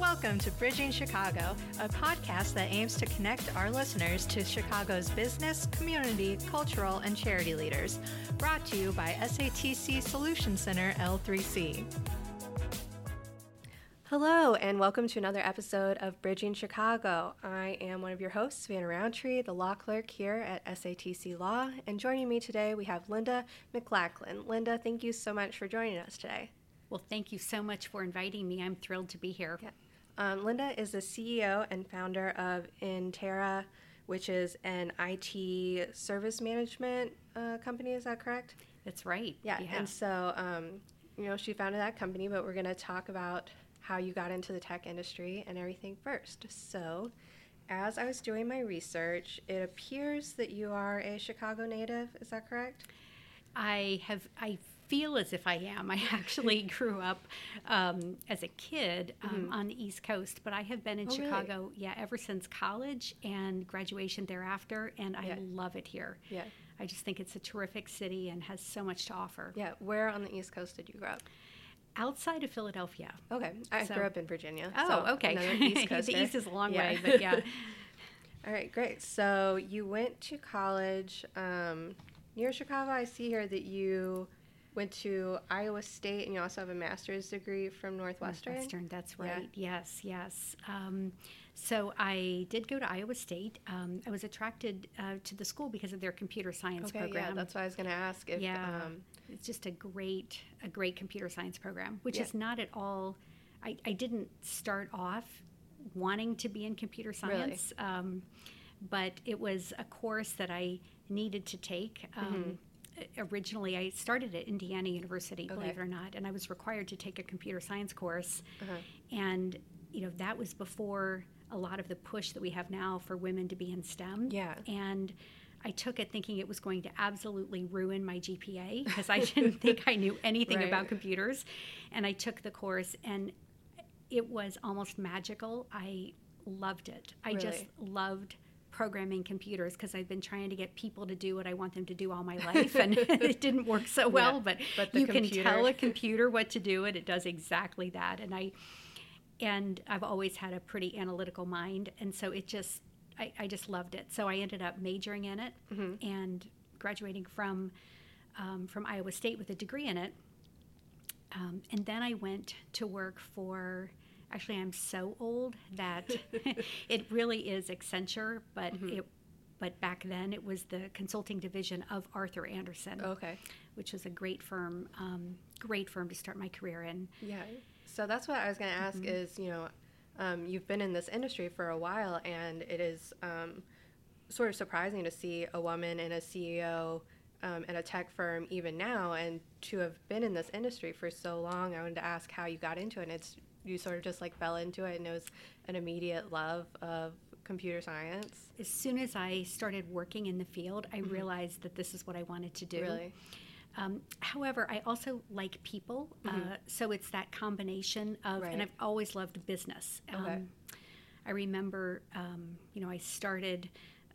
Welcome to Bridging Chicago, a podcast that aims to connect our listeners to Chicago's business, community, cultural, and charity leaders. Brought to you by SATC Solution Center L3C. Hello, and welcome to another episode of Bridging Chicago. I am one of your hosts, Savannah Roundtree, the law clerk here at SATC Law. And joining me today, we have Linda McLachlan. Linda, thank you so much for joining us today. Well, thank you so much for inviting me. I'm thrilled to be here. Yeah. Um, Linda is the CEO and founder of Entara, which is an IT service management uh, company. Is that correct? That's right. Yeah. yeah. And so, um, you know, she founded that company, but we're going to talk about how you got into the tech industry and everything first. So, as I was doing my research, it appears that you are a Chicago native. Is that correct? I have I feel as if I am. I actually grew up um, as a kid um, mm-hmm. on the East Coast, but I have been in oh, Chicago, really? yeah, ever since college and graduation thereafter, and I love it here. Yeah. I just think it's a terrific city and has so much to offer. Yeah. Where on the East Coast did you grow up? Outside of Philadelphia. Okay. I so, grew up in Virginia. Oh, so okay. East the East is a long yeah. way, but yeah. All right, great. So you went to college um, near Chicago. I see here that you went to Iowa State, and you also have a master's degree from Northwestern. Northwestern, that's right. Yeah. Yes, yes. Um, so I did go to Iowa State. Um, I was attracted uh, to the school because of their computer science okay, program. Yeah, that's what I was going to ask. If, yeah, um, it's just a great, a great computer science program, which yeah. is not at all. I, I didn't start off wanting to be in computer science, really? um, but it was a course that I needed to take. Um, mm-hmm originally I started at Indiana University, okay. believe it or not, and I was required to take a computer science course. Uh-huh. And you know that was before a lot of the push that we have now for women to be in STEM. Yeah. And I took it thinking it was going to absolutely ruin my GPA because I didn't think I knew anything right. about computers. And I took the course and it was almost magical. I loved it. I really? just loved programming computers because I've been trying to get people to do what I want them to do all my life, and it didn't work so well. Yeah, but, but you computer. can tell a computer what to do, and it does exactly that. And I, and I've always had a pretty analytical mind, and so it just, I, I just loved it. So I ended up majoring in it mm-hmm. and graduating from, um, from Iowa State with a degree in it. Um, and then I went to work for Actually, I'm so old that it really is Accenture, but mm-hmm. it but back then it was the consulting division of Arthur Andersen. Okay. Which was a great firm, um, great firm to start my career in. Yeah. So that's what I was going to ask mm-hmm. is, you know, um, you've been in this industry for a while, and it is um, sort of surprising to see a woman in a CEO um, at a tech firm even now, and to have been in this industry for so long. I wanted to ask how you got into it. And it's you sort of just like fell into it and it was an immediate love of computer science? As soon as I started working in the field, I mm-hmm. realized that this is what I wanted to do. Really? Um, however, I also like people, mm-hmm. uh, so it's that combination of, right. and I've always loved business. Okay. Um, I remember, um, you know, I started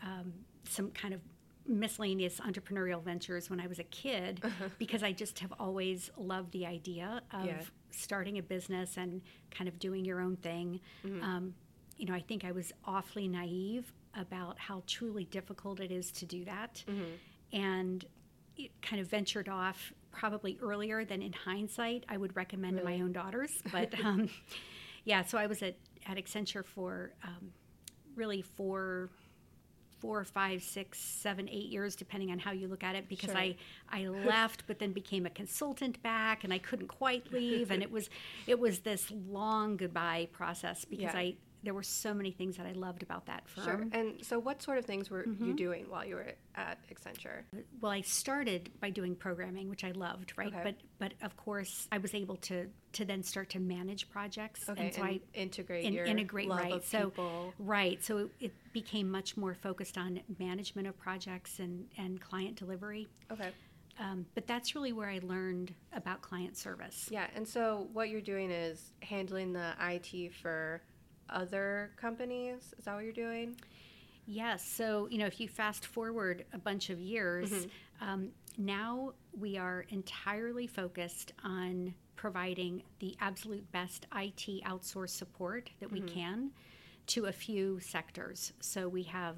um, some kind of miscellaneous entrepreneurial ventures when I was a kid uh-huh. because I just have always loved the idea of yeah. Starting a business and kind of doing your own thing. Mm-hmm. Um, you know, I think I was awfully naive about how truly difficult it is to do that. Mm-hmm. And it kind of ventured off probably earlier than in hindsight I would recommend really? to my own daughters. But um, yeah, so I was at, at Accenture for um, really for four, five, six, seven, eight years, depending on how you look at it, because sure. I I left, but then became a consultant back, and I couldn't quite leave, and it was it was this long goodbye process because yeah. I there were so many things that I loved about that firm. Sure. And so, what sort of things were mm-hmm. you doing while you were at Accenture? Well, I started by doing programming, which I loved, right? Okay. But but of course, I was able to to then start to manage projects, okay. and so and I integrate in, your integrate love right. Of so people. right, so it, it became much more focused on management of projects and and client delivery. Okay. Um, but that's really where I learned about client service. Yeah, and so what you're doing is handling the IT for other companies? Is that what you're doing? Yes. So, you know, if you fast forward a bunch of years, mm-hmm. um, now we are entirely focused on providing the absolute best IT outsource support that we can to a few sectors. So we have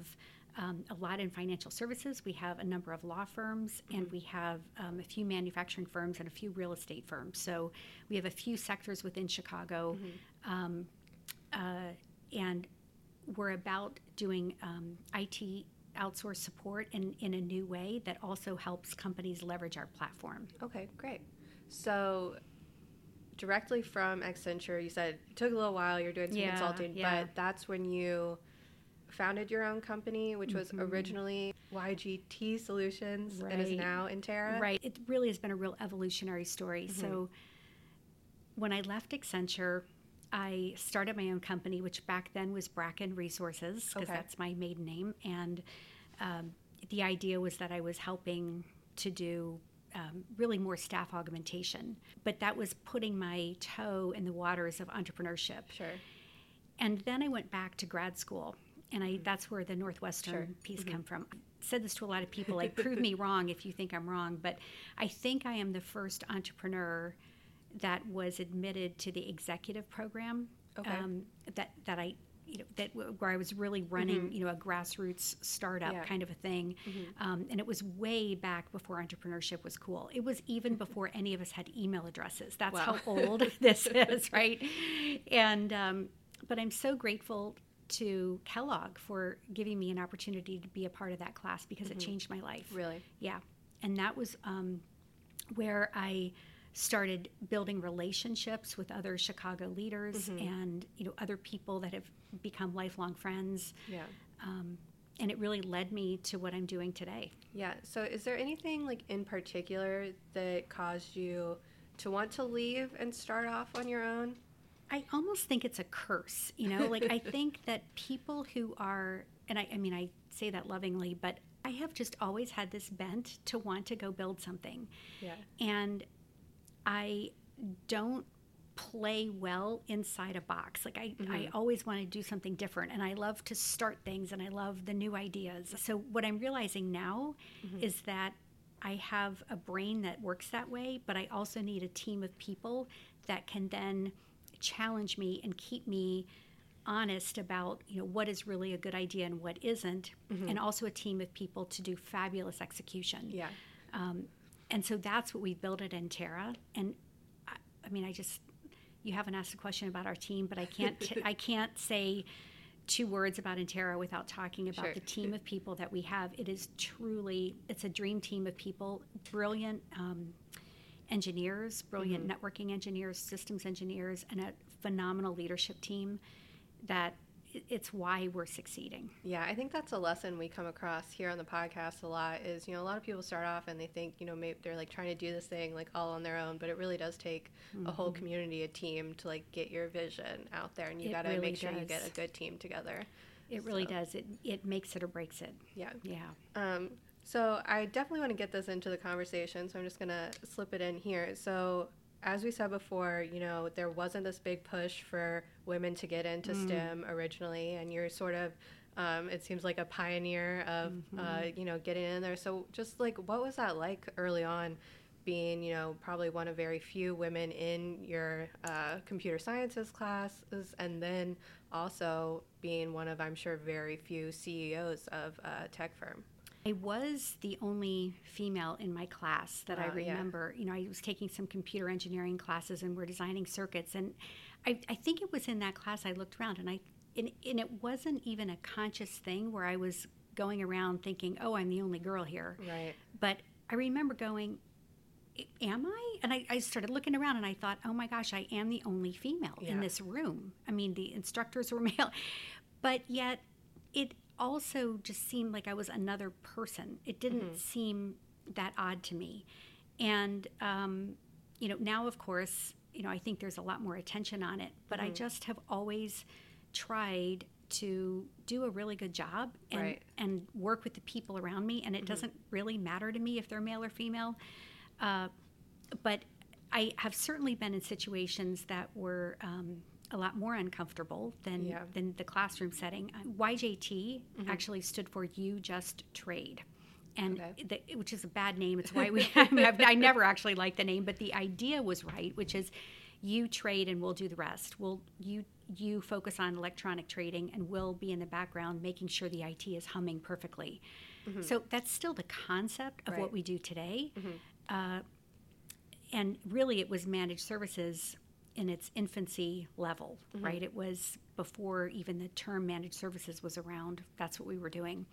um, a lot in financial services, we have a number of law firms, and we have um, a few manufacturing firms and a few real estate firms. So we have a few sectors within Chicago. Um, uh, and we're about doing um, IT outsource support in, in a new way that also helps companies leverage our platform. Okay, great. So, directly from Accenture, you said it took a little while. You're doing some Yeah, consulting, yeah. but that's when you founded your own company, which was Mm-hmm. originally YJT Solutions and is now Entara. Right. It really has been a real evolutionary story. So when I left Accenture, I started my own company, which back then was Bracken Resources, because Okay. that's my maiden name. And um, the idea was that I was helping to do um, really more staff augmentation. But that was putting my toe in the waters of entrepreneurship. Sure. And then I went back to grad school, and I that's where the Northwestern Sure. piece come from. I said this to a lot of people. Like, prove me wrong if you think I'm wrong, but I think I am the first entrepreneur that was admitted to the executive program. Okay. Um, that that I. You know, that where I was really running, you know, a grassroots startup Yeah. kind of a thing, um, and it was way back before entrepreneurship was cool. It was even before any of us had email addresses. That's Wow. how old this is, right? And um, but I'm so grateful to Kellogg for giving me an opportunity to be a part of that class because it changed my life. Really? Yeah, and that was um, where I started building relationships with other Chicago leaders and you know other people that have become lifelong friends, Yeah. um, and it really led me to what I'm doing today. Yeah. So, is there anything like in particular that caused you to want to leave and start off on your own? I almost think it's a curse, you know? Like, I think that people who are, and I, I mean, I say that lovingly, but I have just always had this bent to want to go build something. Yeah. And I don't play well inside a box. Like, I, I mm-hmm. always want to do something different, and I love to start things, and I love the new ideas. So, what I'm realizing now mm-hmm. is that I have a brain that works that way, but I also need a team of people that can then challenge me and keep me honest about you know what is really a good idea and what isn't mm-hmm. and also a team of people to do fabulous execution Yeah. um, and so that's what we built at Entara. And I, I mean, I just you haven't asked a question about our team, but I can't t- I can't say two words about Entara without talking about Sure. the team of people that we have. It is truly it's a dream team of people, brilliant. Um, engineers, brilliant networking engineers, systems engineers, and a phenomenal leadership team that it's why we're succeeding. Yeah, I think that's a lesson we come across here on the podcast a lot is, you know, a lot of people start off and they think, you know, maybe they're like trying to do this thing like all on their own, but it really does take a whole community, a team to like get your vision out there and you got to really make sure you get a good team together. It really So- does. It it makes it or breaks it. Yeah. Yeah. Um, so I definitely want to get this into the conversation, so I'm just gonna slip it in here. So as we said before, you know, there wasn't this big push for women to get into STEM originally, and you're sort of, um, it seems like a pioneer of, uh, you know, getting in there. So just like, what was that like early on? Being, you know, probably one of very few women in your uh, computer sciences classes, and then also being one of, I'm sure, very few CEOs of a tech firm. I was the only female in my class that I oh, yeah. remember. You know, I was taking some computer engineering classes and we're designing circuits. And I, I think it was in that class I looked around and I and, and it wasn't even a conscious thing where I was going around thinking, oh, I'm the only girl here. Right. But I remember going, am I? And I, I started looking around and I thought, oh my gosh, I am the only female Yeah. in this room. I mean, the instructors were male, but yet it also just seemed like I was another person. It didn't seem that odd to me. And, um, you know, now, of course, you know, I think there's a lot more attention on it, but I just have always tried to do a really good job and, Right. and work with the people around me. And it doesn't really matter to me if they're male or female. Uh, but I have certainly been in situations that were um, a lot more uncomfortable than Yeah. than the classroom setting. Uh, YJT actually stood for You Just Trade, and Okay. the, which is a bad name. It's why we I, mean, I never actually liked the name, but the idea was right, which is you trade and we'll do the rest. We'll you you focus on electronic trading and we'll be in the background making sure the IT is humming perfectly. So that's still the concept of Right. what we do today. Uh, and really, it was managed services in its infancy level, right? It was before even the term managed services was around. That's what we were doing.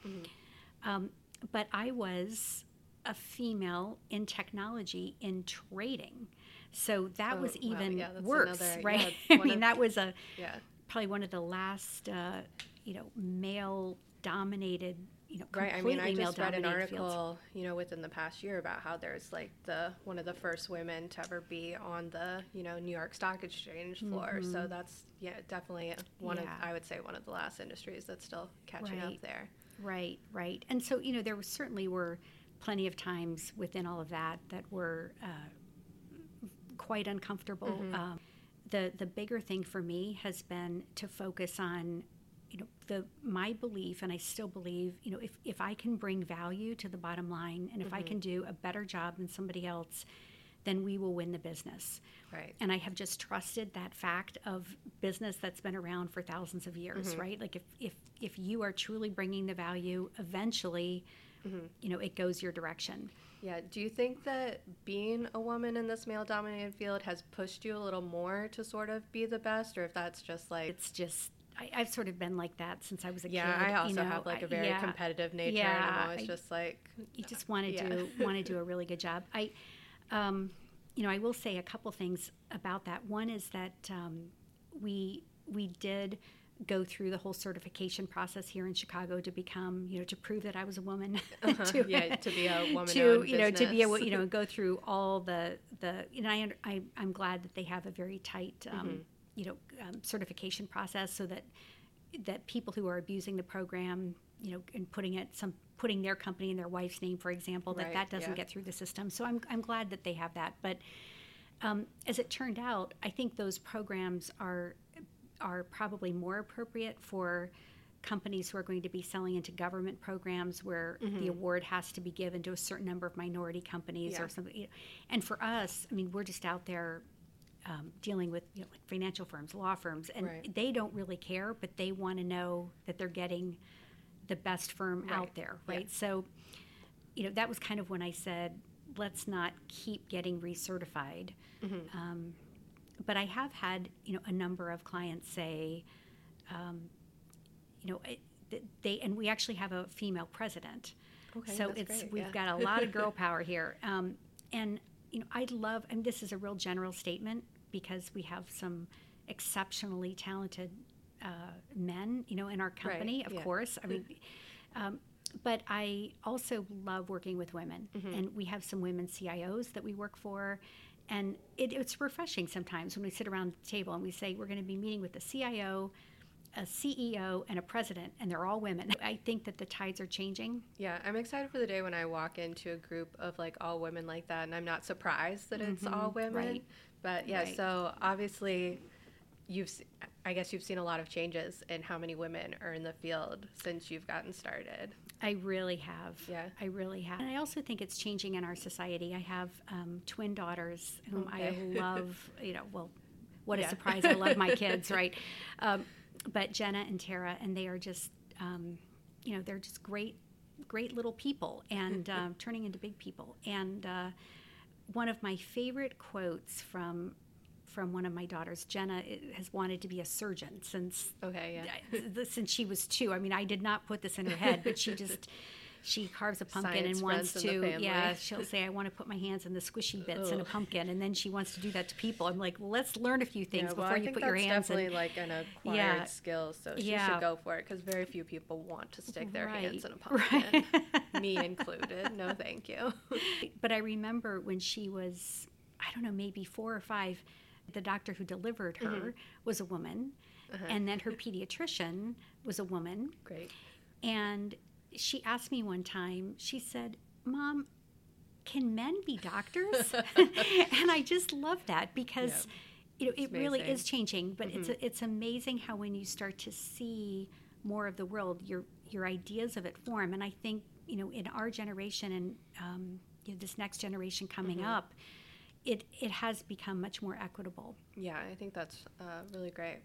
Um, but I was a female in technology in trading. So that Oh, was wow, even yeah, worse, another- right? yeah, I mean, of- that was a Yeah. probably one of the last, uh, you know, male dominated, you know, Right. I mean, I just read an male-dominated fields. article, you know, within the past year about how there's like the one of the first women to ever be on the, you know, New York Stock Exchange floor. So that's yeah, definitely one Mm-hmm. Yeah. of I would say one of the last industries that's still catching Right. up there. Right, right. And so, you know, there was, certainly were plenty of times within all of that that were uh, quite uncomfortable. Um, the the bigger thing for me has been to focus on, the my belief, and I still believe, you know, if if I can bring value to the bottom line, and if I can mm-hmm. do a better job than somebody else, then we will win the business. Right. And I have just trusted that fact of business that's been around for thousands of years, mm-hmm. right? Like if, if if you are truly bringing the value, eventually, mm-hmm. you know, it goes your direction. Yeah. Do you think that being a woman in this male dominated field has pushed you a little more to sort of be the best, or if that's just like It's just I, I've sort of been like that since I was a yeah, kid. I also you know, have like a very yeah, competitive nature, and I'm always I- just like, you just want to Yeah. do want to do a really good job. I, um, you know, I will say a couple things about that. One is that um, we we did go through the whole certification process here in Chicago to become, you know, to prove that I was a woman. to, yeah, to be a woman to you know to be able you know go through all the the you know I, I I'm glad that they have a very tight um, Mm-hmm. You know um, certification process so that that people who are abusing the program you know and putting it some putting their company in their wife's name for example that Right, that doesn't yeah. get through the system so I'm I'm glad that they have that but um, as it turned out I think those programs are are probably more appropriate for companies who are going to be selling into government programs where the award has to be given to a certain number of minority companies Mm-hmm. Yeah. or something. And for us, I mean, we're just out there um, dealing with you know, like financial firms, law firms, and Right. they don't really care, but they want to know that they're getting the best firm Right. out there, Yeah. right? So, you know, that was kind of when I said, let's not keep getting recertified. Mm-hmm. Um, but I have had, you know, a number of clients say, um, you know, it, they and we actually have a female president. Okay, so it's great, we've yeah. got a lot of girl power here. Um, and you know, I'd love, and this is a real general statement because we have some exceptionally talented uh, men, you know, in our company. of yeah. course, I mean. Um, but I also love working with women, Mm-hmm. and we have some women CIOs that we work for, and it, it's refreshing sometimes when we sit around the table and we say we're going to be meeting with a CIO, a CEO, and a president, and they're all women. I think that the tides are changing. Yeah, I'm excited for the day when I walk into a group of like all women like that, and I'm not surprised that it's all women. right. But yeah, Right. so obviously, you've I guess you've seen a lot of changes in how many women are in the field since you've gotten started. I really have. Yeah. I really have. And I also think it's changing in our society. I have um, twin daughters whom Okay. I love, you know, well, what a Yeah. surprise. I love my kids, right? Um, but Jenna and Tara, and they are just, um, you know, they're just great, great little people and um, turning into big people. And uh, one of my favorite quotes from from one of my daughters, Jenna, has wanted to be a surgeon since Okay, yeah. Since she was two. I mean, I did not put this in her head, but she just she carves a pumpkin Science and wants in to. Yeah, she'll say, "I want to put my hands in the squishy bits in a pumpkin," and then she wants to do that to people. I'm like, let's learn a few things yeah, well, before you put your hands in." definitely like an acquired Yeah. skill, so she Yeah. should go for it because very few people want to stick their hands in a Right. pumpkin, me included. No, thank you. but I remember when she was, I don't know, maybe four or five, the doctor who delivered her Mm-hmm. was a woman, Uh-huh. and then her pediatrician was a woman. Great. And she asked me one time, she said, Mom, can men be doctors? and I just love that because you know it really is changing. But it's Mm-hmm. it's amazing how when you start to see more of the world, your your ideas of it form. And I think you know, in our generation and um, you know, this next generation coming Mm-hmm. up, it it has become much more equitable. Yeah, I think that's uh, really great.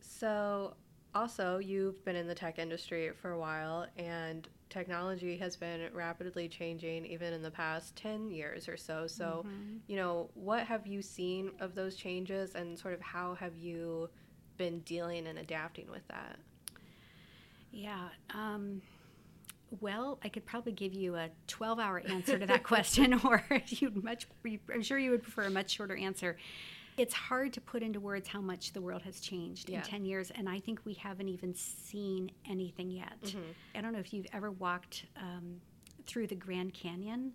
So, also, you've been in the tech industry for a while, and technology has been rapidly changing even in the past 10 years or so. So, you know, what have you seen of those changes, and sort of how have you been dealing and adapting with that? Yeah. Um, well, I could probably give you a 12 hour answer to that question, or you'd much, I'm sure you would prefer a much shorter answer. It's hard to put into words how much the world has changed Yeah. in 10 years, and I think we haven't even seen anything yet. Mm-hmm. I don't know if you've ever walked um, through the Grand Canyon,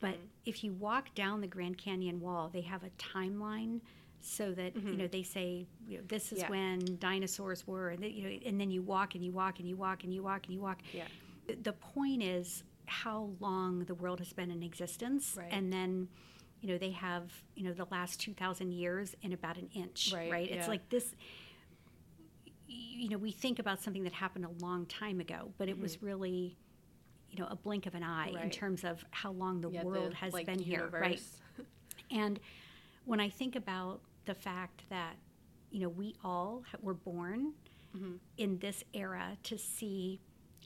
but mm-hmm. if you walk down the Grand Canyon wall, they have a timeline so that you know mm-hmm. they say you know, this is Yeah. when dinosaurs were, and, you know, and then you walk and you walk and you walk and you walk and you walk. Yeah. The- The point is how long the world has been in existence, Right. and then you know they have you know the last two thousand years in about an inch, Right, It's yeah. like this. You know, we think about something that happened a long time ago, but it was really, you know, a blink of an eye in Mm-hmm. Terms of how long the Yeah, world the, has like, been here, right? And when I think about the fact that, you know, we all ha- were born Mm-hmm. in this era to see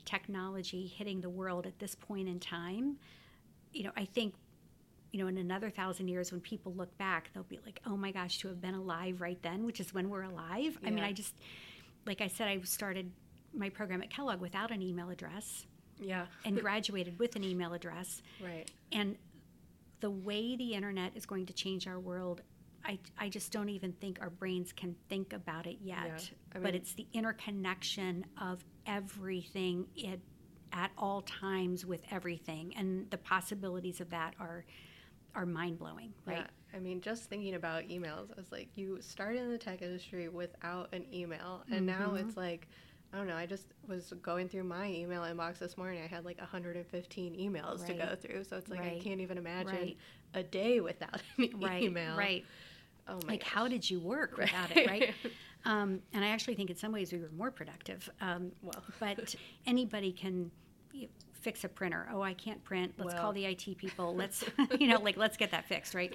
technology hitting the world at this point in time, you know, I think, you know, in another thousand years, when people look back, they'll be like, oh my gosh, to have been alive right then, which is when we're alive. I mean, I just, like I said, I started my program at Kellogg without an email address Yeah. and graduated with an email address right. and the way the internet is going to change our world I, I just don't even think our brains can think about it yet Yeah, I but it's the interconnection of everything it, at all times with everything and the possibilities of that are are mind-blowing right Yeah, I mean, just thinking about emails, I was like, you started in the tech industry without an email, and now Mm-hmm. it's like, I don't know. I just was going through my email inbox this morning. I had like 115 emails to go through, so it's like I can't even imagine Right. a day without an right email. right Oh my. like how did you work without it right um, and i actually think in some ways we were more productive um, Well. but anybody can fix a printer. Oh i can't print. Let's call the it people. Let's you know like let's get that fixed right?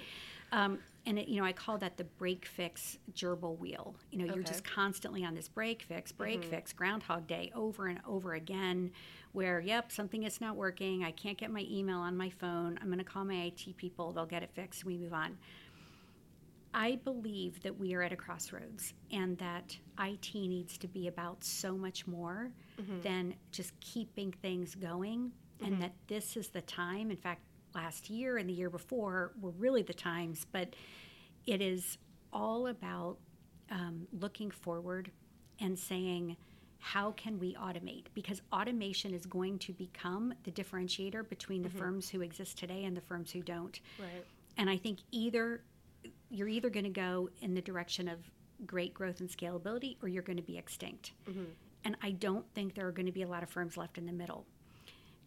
Um, and it, you know i call that the break fix gerbil wheel. You know you're just constantly on this break fix break fix groundhog day over and over again where yep something is not working. I can't get my email on my phone. I'm going to call my it people. They'll get it fixed. We move on I believe that we are at a crossroads and that IT needs to be about so much more mm-hmm. than just keeping things going, and mm-hmm. that this is the time. In fact, last year and the year before were really the times, but it is all about um, looking forward and saying, how can we automate? Because automation is going to become the differentiator between the mm-hmm. firms who exist today and the firms who don't. Right. And I think either you're either going to go in the direction of great growth and scalability or you're going to be extinct. And I don't think there are going to be a lot of firms left in the middle.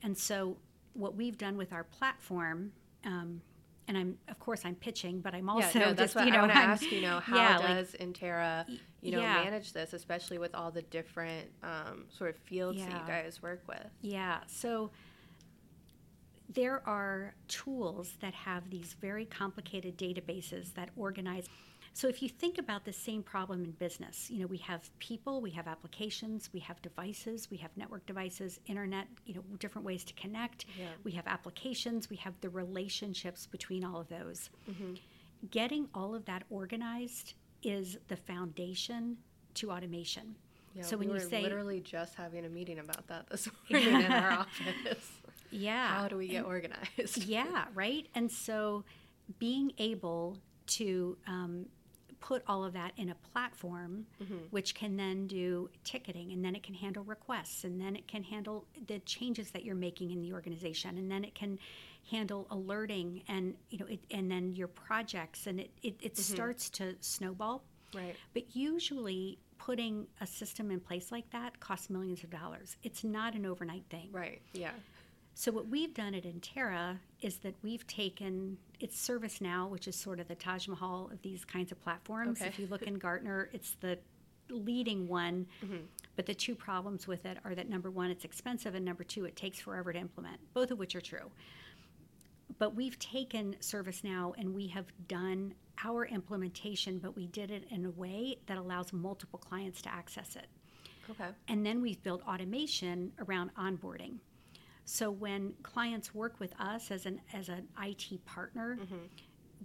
And so, what we've done with our platform, um, and I'm of course I'm pitching, but I'm also yeah, no, that's just what you know I want to ask. You know, how yeah, like, does Entara, you know, yeah. manage this, especially with all the different um, sort of fields that you guys work with? Yeah. So there are tools that have these very complicated databases that organize. So if you think about the same problem in business, you know, we have people, we have applications, we have devices, we have network devices, internet, you know, different ways to connect. Yeah. We have applications, we have the relationships between all of those. Mm-hmm. Getting all of that organized is the foundation to automation. Yeah, so we when were you say literally just having a meeting about that this morning in our office. Yeah, How do we get organized? yeah, right. And so being able to um, put all of that in a platform, which can then do ticketing, and then it can handle requests, and then it can handle the changes that you're making in the organization, and then it can handle alerting, and you know, it, and then your projects, and it it, it starts to snowball. Right. But usually, putting a system in place like that costs millions of dollars. It's not an overnight thing. Right. Yeah. So what we've done at Entara is that we've taken it's ServiceNow, which is sort of the Taj Mahal of these kinds of platforms. Okay. If you look in Gartner, it's the leading one. Mm-hmm. But the two problems with it are that number one, it's expensive, and number two, it takes forever to implement, both of which are true. But we've taken ServiceNow and we have done our implementation, but we did it in a way that allows multiple clients to access it. Okay. And then we've built automation around onboarding. So when clients work with us as an as an IT partner, mm-hmm.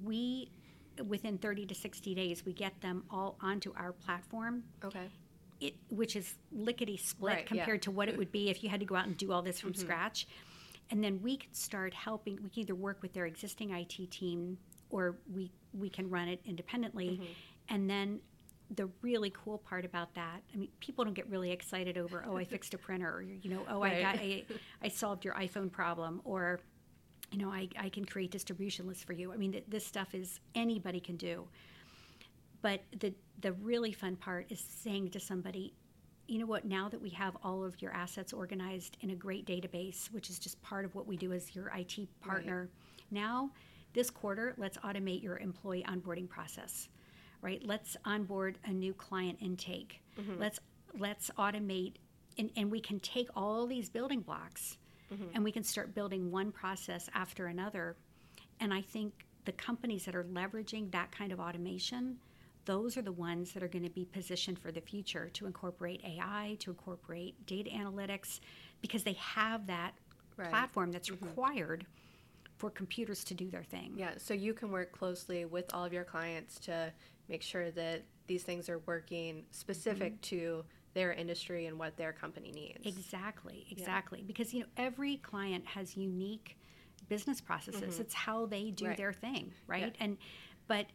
we within 30 to 60 days we get them all onto our platform. Okay. It, which is lickety split Right, yeah. compared to what it would be if you had to go out and do all this from mm-hmm. scratch. And then we can start helping. We can either work with their existing IT team, or we we can run it independently. Mm-hmm. And then the really cool part about that, I mean, people don't get really excited over, oh, I fixed a printer, or you know, oh, I, got, I, I solved your iPhone problem, or you know, I, I can create distribution lists for you. I mean, th- this stuff is anybody can do. But the the really fun part is saying to somebody, you know what, now that we have all of your assets organized in a great database, which is just part of what we do as your IT partner, now this quarter, let's automate your employee onboarding process. Right? Let's onboard a new client intake. Mm-hmm. Let's let's automate and, and we can take all these building blocks mm-hmm. and we can start building one process after another. And I think the companies that are leveraging that kind of automation, those are the ones that are going to be positioned for the future to incorporate AI, to incorporate data analytics, because they have that Right. platform that's mm-hmm. required for computers to do their thing. Yeah, so you can work closely with all of your clients to make sure that these things are working specific mm-hmm. to their industry and what their company needs. Exactly, exactly. Because you know every client has unique business processes. Mm-hmm. It's how they do Right. their thing, right? And but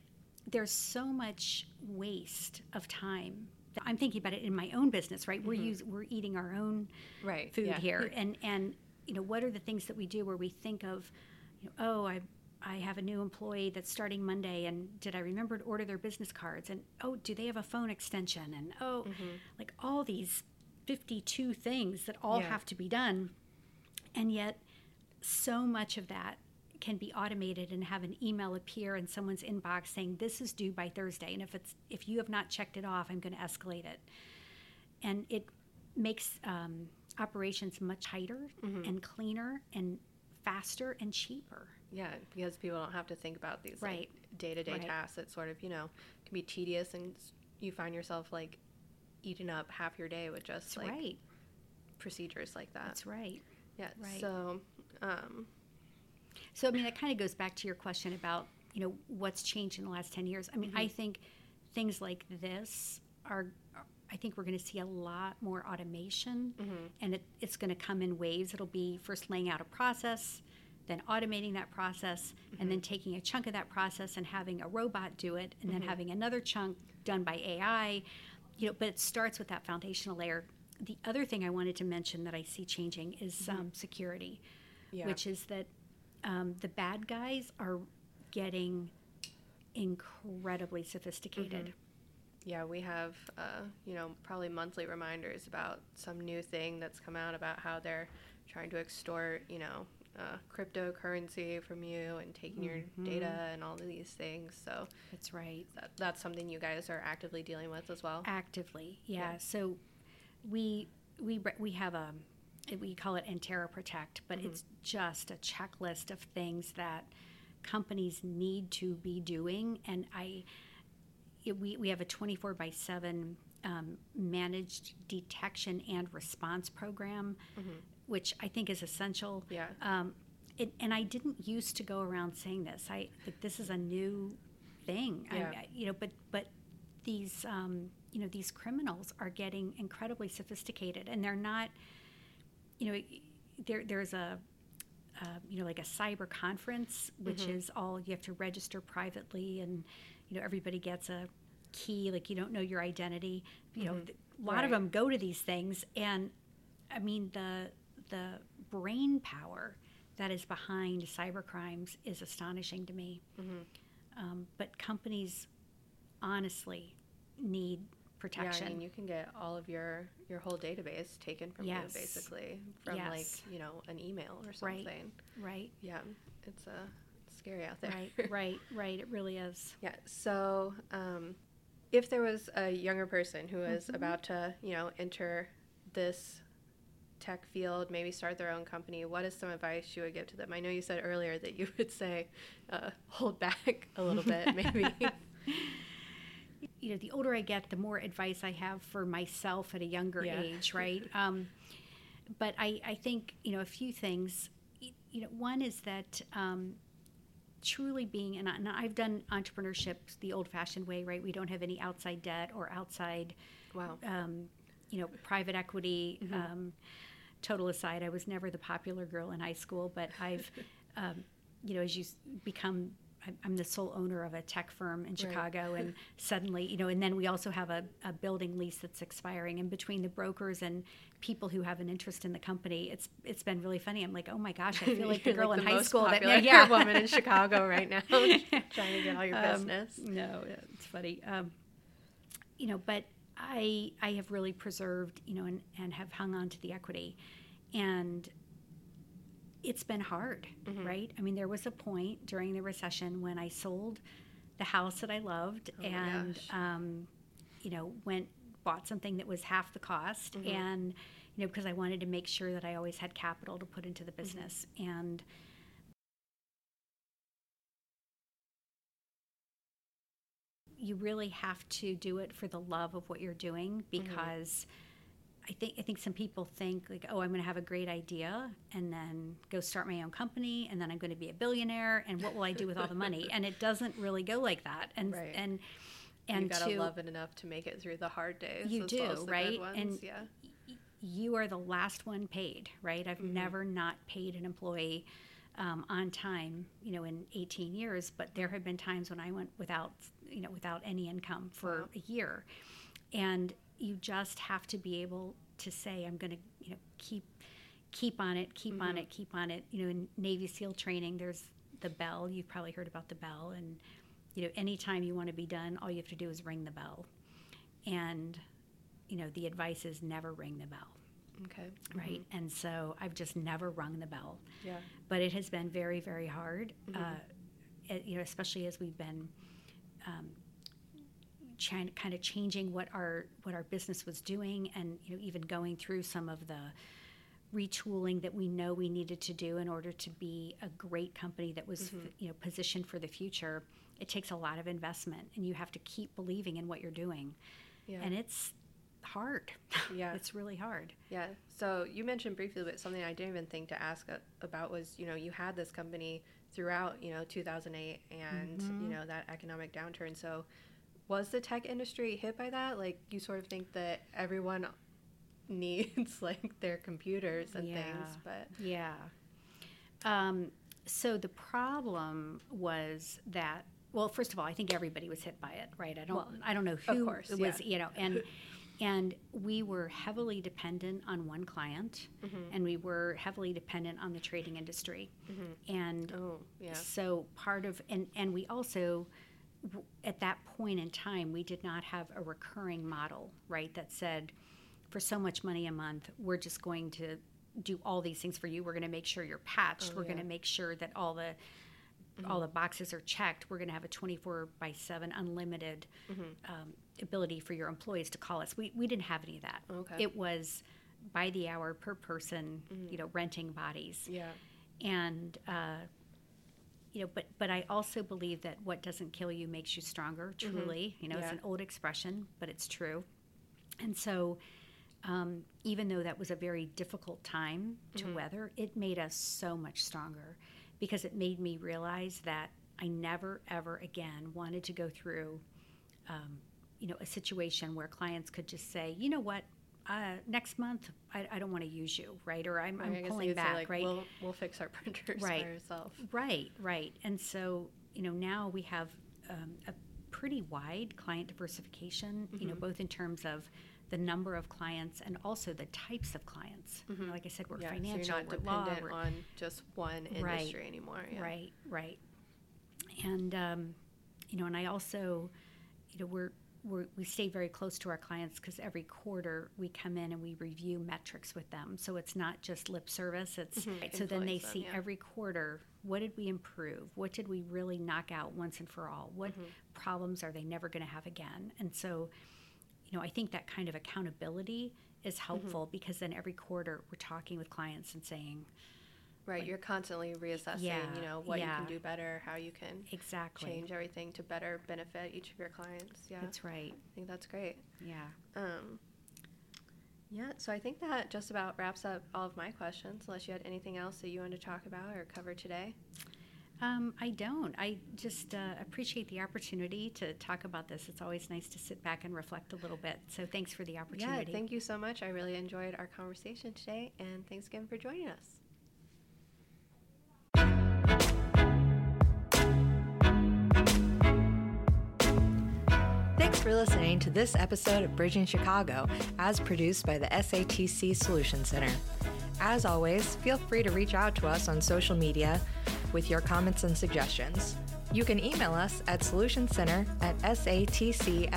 there's so much waste of time. I'm thinking about it in my own business, right? We're mm-hmm. use, we're eating our own Right, food yeah. here, and and you know what are the things that we do where we think of, you know, oh I. I have a new employee that's starting Monday, and did I remember to order their business cards? And oh, do they have a phone extension? And oh, like all these 52 things that all Yeah. have to be done. And yet, so much of that can be automated and have an email appear in someone's inbox saying this is due by Thursday and if it's if you have not checked it off I'm going to escalate it and it makes um, operations much tighter Mm-hmm. and cleaner and faster and cheaper Yeah, because people don't have to think about these Right. like day-to-day Right. tasks that sort of, you know, can be tedious and you find yourself like eating up half your day with just that's like right procedures like that. that's right yeah. right. So, um, So I mean, that kind of goes back to your question about you know what's changed in the last ten years. I mean, I think things like this are. I think we're going to see a lot more automation, and it, it's going to come in waves. It'll be first laying out a process, then automating that process, and then taking a chunk of that process and having a robot do it, and then having another chunk done by AI. You know, but it starts with that foundational layer. The other thing I wanted to mention that I see changing is um, security, Yeah. which is that um, the bad guys are getting incredibly sophisticated. Yeah, we have, uh, you know, probably monthly reminders about some new thing that's come out about how they're trying to extort, you know, uh, cryptocurrency from you and taking your data and all of these things. So That's right. that, that's something you guys are actively dealing with as well. Actively, yeah. Yeah. So we we we have a we call it Entara Protect, but it's just a checklist of things that companies need to be doing, and I it, we we have a twenty four by seven um, managed detection and response program, which I think is essential. Yeah. Um, it, and I didn't used to go around saying this. I like this is a new thing. Yeah. I, you know, but but these um, you know these criminals are getting incredibly sophisticated, and they're not. You know, there there's a. Uh, you know, like a cyber conference, which is all you have to register privately, and you know everybody gets a key. Like you don't know your identity. You know, th- a lot of them go to these things, and I mean the the brain power that is behind cyber crimes is astonishing to me. Um, but companies honestly need protection. Yeah, I mean, you can get all of your your whole database taken from Yes. you, basically, from Yes. like you know an email or something. right, Right. Yeah, it's uh, scary out there. right, right, right. It really is. Yeah. So, um, if there was a younger person who was mm-hmm. about to, you know, enter this tech field, maybe start their own company, what is some advice you would give to them? I know you said earlier that you would say uh, hold back a little bit, maybe. you know, the older I get, the more advice I have for myself at a younger yeah. age, right? Um, but I, I think, you know, a few things. You know, one is that um, truly being, and, I, and I've done entrepreneurship the old fashioned way, right? We don't have any outside debt or outside, wow. Um, you know, private equity. Mm-hmm. Um, total aside, I was never the popular girl in high school, but I've, um, you know, as you become I'm the sole owner of a tech firm in Chicago, right. and suddenly, you know, and then we also have a, a, building lease that's expiring. And between the brokers and people who have an interest in the company, it's it's been really funny. I'm like, oh my gosh, I feel like the girl like in the high school that yeah, woman in Chicago right now, trying to get all your um, business. No, it's funny. Um, you know, but I I have really preserved, you know, and, and have hung on to the equity, and it's been hard, mm-hmm. right? I mean, there was a point during the recession when I sold the house that I loved oh and, um, you know, went bought something that was half the cost mm-hmm. and you know because I wanted to make sure that I always had capital to put into the mm-hmm. business mm-hmm. and you really have to do it for the love of what you're doing mm-hmm. because I think I think some people think like, oh, I'm going to have a great idea and then go start my own company and then I'm going to be a billionaire and what will I do with all the money? And it doesn't really go like that. And right. and and you gotta love it enough to make it through the hard days. You do, well right? And yeah. you are the last one paid, right? I've mm-hmm. never not paid an employee um, on time, you know, in 18 years, but there have been times when I went without, you know, without any income for wow. a year, and you just have to be able to say, I'm going to, you know, keep keep on it, keep mm-hmm. on it, keep on it. You know, in Navy SEAL training, there's the bell. You've probably heard about the bell, and you know, anytime you want to be done, all you have to do is ring the bell. And you know, the advice is never ring the bell. Okay. Right. Mm-hmm. And so I've just never rung the bell. Yeah. But it has been very, very hard. Mm-hmm. Uh, it, you know, especially as we've been um, kind of changing what our what our business was doing, and you know even going through some of the retooling that we know we needed to do in order to be a great company that was mm-hmm. you know positioned for the future. It takes a lot of investment, and you have to keep believing in what you're doing, yeah. and it's hard. Yeah, it's really hard. Yeah. So you mentioned briefly, but something I didn't even think to ask about was you know you had this company throughout you know 2008 and mm-hmm. you know that economic downturn. So was the tech industry hit by that? Like you sort of think that everyone needs like their computers and yeah. things, but yeah. Um, so the problem was that well, first of all, I think everybody was hit by it, right? I don't well, I don't know who course, it was, yeah. you know, and and we were heavily dependent on one client mm-hmm. and we were heavily dependent on the trading industry. Mm-hmm. And. So part of and and we also at that point in time, we did not have a recurring model, right? That said, for so much money a month, we're just going to do all these things for you. We're going to make sure you're patched. Oh, we're yeah. going to make sure that all the mm-hmm. all the boxes are checked. We're going to have a 24 by 7 unlimited mm-hmm. um, ability for your employees to call us. We, we didn't have any of that. Okay. It was by the hour per person, mm-hmm. you know, renting bodies. Yeah. And uh, you know, but but I also believe that what doesn't kill you makes you stronger. Mm-hmm. Truly, mm-hmm. you know, yeah. it's an old expression, but it's true. And so, um, even though that was a very difficult time to mm-hmm. weather, it made us so much stronger because it made me realize that I never ever again wanted to go through, um, you know, a situation where clients could just say, you know what, uh, next month I, I don't want to use you, right? Or I'm, I'm pulling back, like, right? We'll, we'll fix our printers right. by ourselves. Right, right. And so, you know, now we have um, a pretty wide client diversification, mm-hmm. you know, mm-hmm. both in terms of the number of clients and also the types of clients. Mm-hmm. Like I said, we're yeah, financial, so you're not we're dependent law, on just one industry right, anymore. Yeah. Right, right. And um, you know, and I also, you know, we're we stay very close to our clients because every quarter we come in and we review metrics with them. So it's not just lip service. It's mm-hmm. so then they them, see yeah. every quarter what did we improve? What did we really knock out once and for all? What mm-hmm. problems are they never going to have again? And so, you know, I think that kind of accountability is mm-hmm. helpful mm-hmm. because then every quarter we're talking with clients and saying, Right, like, you're constantly reassessing, yeah, you know, what yeah. you can do better, how you can exactly change everything to better benefit each of your clients. Yeah, that's right. I think that's great. Yeah. Um, yeah, so I think that just about wraps up all of my questions. Unless you had anything else that you wanted to talk about or cover today. Um, I don't. I just uh, appreciate the opportunity to talk about this. It's always nice to sit back and reflect a little bit. So thanks for the opportunity. Yeah, thank you so much. I really enjoyed our conversation today, and thanks again for joining us. For listening to this episode of Bridging Chicago, as produced by the SATC Solution Center. As always, feel free to reach out to us on social media with your comments and suggestions. You can email us at solutioncenter at satcltd.com.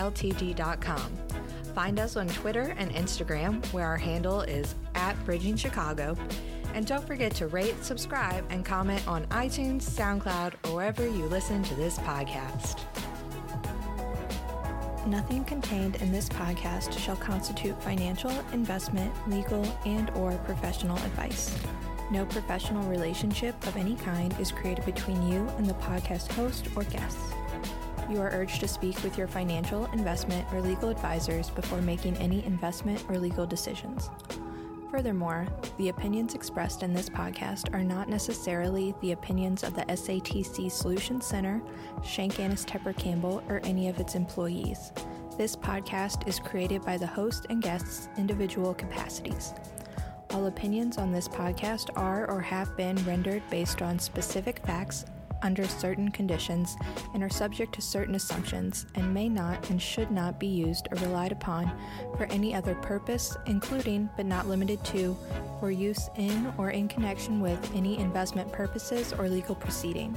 Find us on Twitter and Instagram, where our handle is at Bridging Chicago. And don't forget to rate, subscribe, and comment on iTunes, SoundCloud, or wherever you listen to this podcast. Nothing contained in this podcast shall constitute financial, investment, legal, and or professional advice. No professional relationship of any kind is created between you and the podcast host or guests. You are urged to speak with your financial, investment, or legal advisors before making any investment or legal decisions. Furthermore, the opinions expressed in this podcast are not necessarily the opinions of the SATC Solutions Center, Schenck Annes Tepper Campbell, or any of its employees. This podcast is created by the host and guests' individual capacities. All opinions on this podcast are or have been rendered based on specific facts under certain conditions and are subject to certain assumptions and may not and should not be used or relied upon for any other purpose, including but not limited to, for use in or in connection with any investment purposes or legal proceeding.